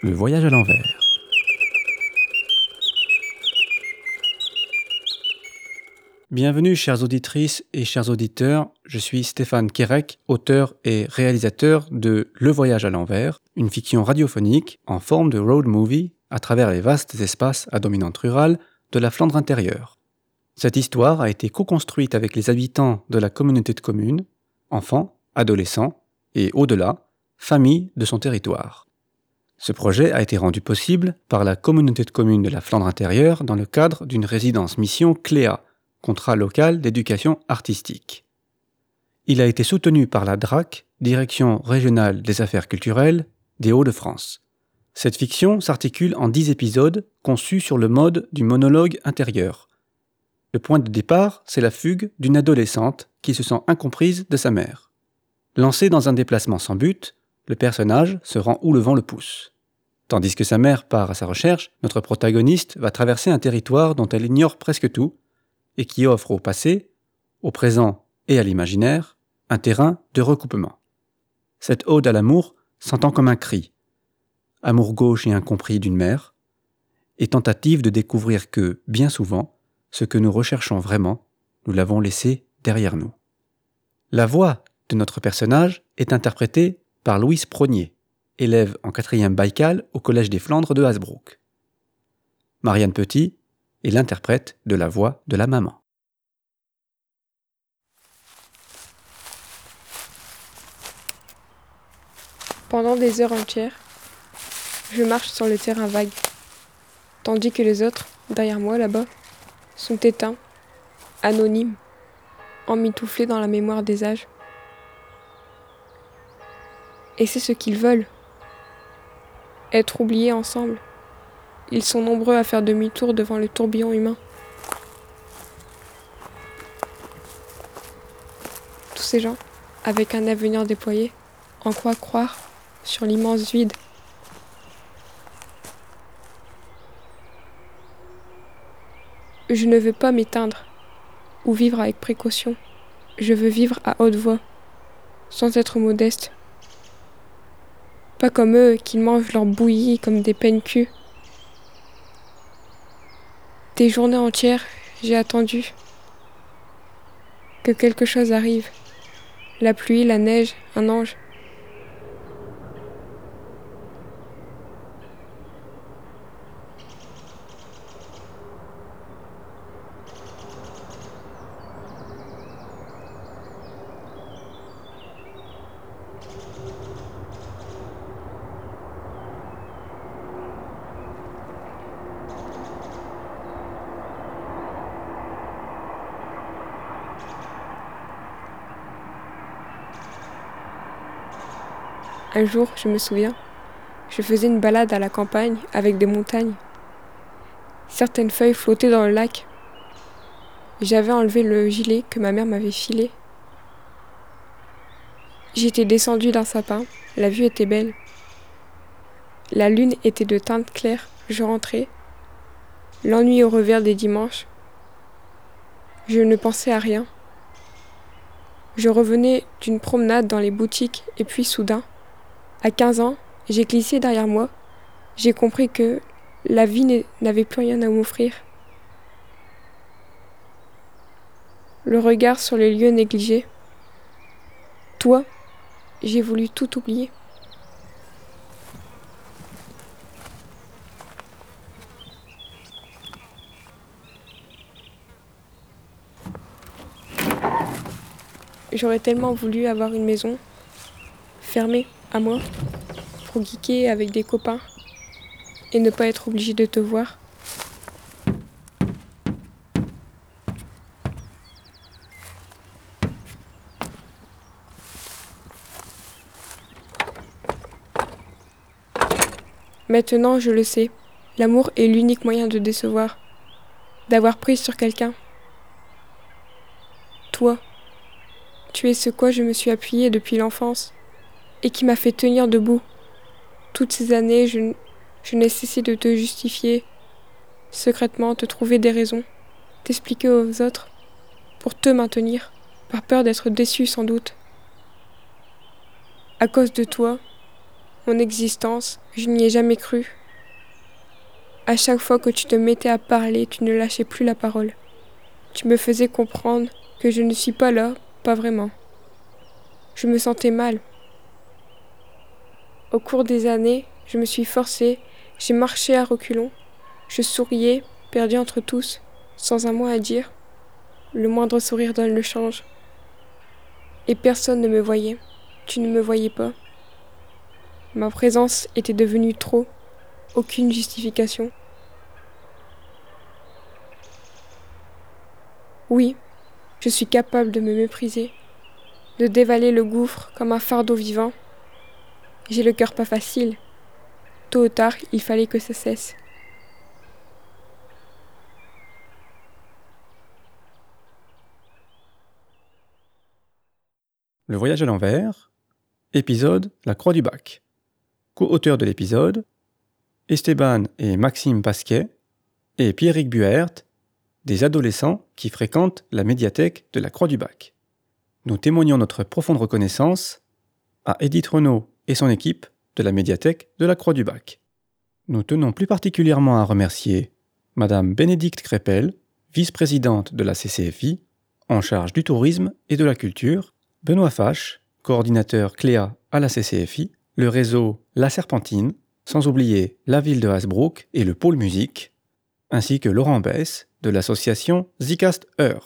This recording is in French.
Le voyage à l'envers. Bienvenue chères auditrices et chers auditeurs, je suis Stéphane Kerek, auteur et réalisateur de Le voyage à l'envers, une fiction radiophonique en forme de road movie à travers les vastes espaces à dominante rurale de la Flandre intérieure. Cette histoire a été co-construite avec les habitants de la communauté de communes, enfants, adolescents et au-delà, familles de son territoire. Ce projet a été rendu possible par la communauté de communes de la Flandre intérieure dans le cadre d'une résidence mission CLEA, contrat local d'éducation artistique. Il a été soutenu par la DRAC, Direction régionale des affaires culturelles des Hauts-de-France. Cette fiction s'articule en dix épisodes conçus sur le mode du monologue intérieur. Le point de départ, c'est la fugue d'une adolescente qui se sent incomprise de sa mère. Lancée dans un déplacement sans but, le personnage se rend où le vent le pousse. Tandis que sa mère part à sa recherche, notre protagoniste va traverser un territoire dont elle ignore presque tout et qui offre au passé, au présent et à l'imaginaire un terrain de recoupement. Cette ode à l'amour s'entend comme un cri, amour gauche et incompris d'une mère, et tentative de découvrir que, bien souvent, ce que nous recherchons vraiment, nous l'avons laissé derrière nous. La voix de notre personnage est interprétée Louise Prognier, élève en quatrième Baïkal au Collège des Flandres de Hasbrook. Marianne Petit est l'interprète de la voix de la maman. Pendant des heures entières, je marche sur le terrain vague, tandis que les autres, derrière moi là-bas, sont éteints, anonymes, emmitouflés dans la mémoire des âges. Et c'est ce qu'ils veulent. Être oubliés ensemble. Ils sont nombreux à faire demi-tour devant le tourbillon humain. Tous ces gens, avec un avenir déployé, en quoi croire sur l'immense vide? Je ne veux pas m'éteindre ou vivre avec précaution. Je veux vivre à haute voix, sans être modeste. Pas comme eux qui mangent leur bouillie comme des peines culs. Des journées entières, j'ai attendu que quelque chose arrive. La pluie, la neige, un ange. Un jour, je me souviens, je faisais une balade à la campagne avec des montagnes. Certaines feuilles flottaient dans le lac. J'avais enlevé le gilet que ma mère m'avait filé. J'étais descendue d'un sapin, la vue était belle. La lune était de teinte claire, je rentrais. L'ennui au revers des dimanches. Je ne pensais à rien. Je revenais d'une promenade dans les boutiques et puis soudain, à 15 ans, j'ai glissé derrière moi. J'ai compris que la vie n'avait plus rien à m'offrir. Le regard sur les lieux négligés. Toi, j'ai voulu tout oublier. J'aurais tellement voulu avoir une maison fermée à moi pour geeker avec des copains et ne pas être obligé de te voir. Maintenant, je le sais, l'amour est l'unique moyen de décevoir, d'avoir prise sur quelqu'un. Toi, tu es ce quoi je me suis appuyée depuis l'enfance et qui m'a fait tenir debout. Toutes ces années, je, n'ai cessé de te justifier, secrètement te trouver des raisons, t'expliquer aux autres, pour te maintenir, par peur d'être déçu sans doute. À cause de toi, mon existence, je n'y ai jamais cru. À chaque fois que tu te mettais à parler, tu ne lâchais plus la parole. Tu me faisais comprendre que je ne suis pas là, pas vraiment. Je me sentais mal. Au cours des années, je me suis forcée, j'ai marché à reculons, je souriais, perdu entre tous, sans un mot à dire. Le moindre sourire donne le change. Et personne ne me voyait. Tu ne me voyais pas. Ma présence était devenue trop. Aucune justification. Oui, je suis capable de me mépriser, de dévaler le gouffre comme un fardeau vivant. J'ai le cœur pas facile. Tôt ou tard, il fallait que ça cesse. Le voyage à l'envers, épisode La Croix du Bac. Co-auteurs de l'épisode, Esteban et Maxime Pasquet et Pierrick Buert, des adolescents qui fréquentent la médiathèque de la Croix du Bac. Nous témoignons notre profonde reconnaissance à Edith Renault et son équipe de la médiathèque de la Croix du Bac. Nous tenons plus particulièrement à remercier Madame Bénédicte Crépel, vice-présidente de la CCFI, en charge du tourisme et de la culture, Benoît Fache, coordinateur Cléa à la CCFI, le réseau La Serpentine, sans oublier la ville de Hasbrook et le pôle musique, ainsi que Laurent Bess de l'association Zicast Heure.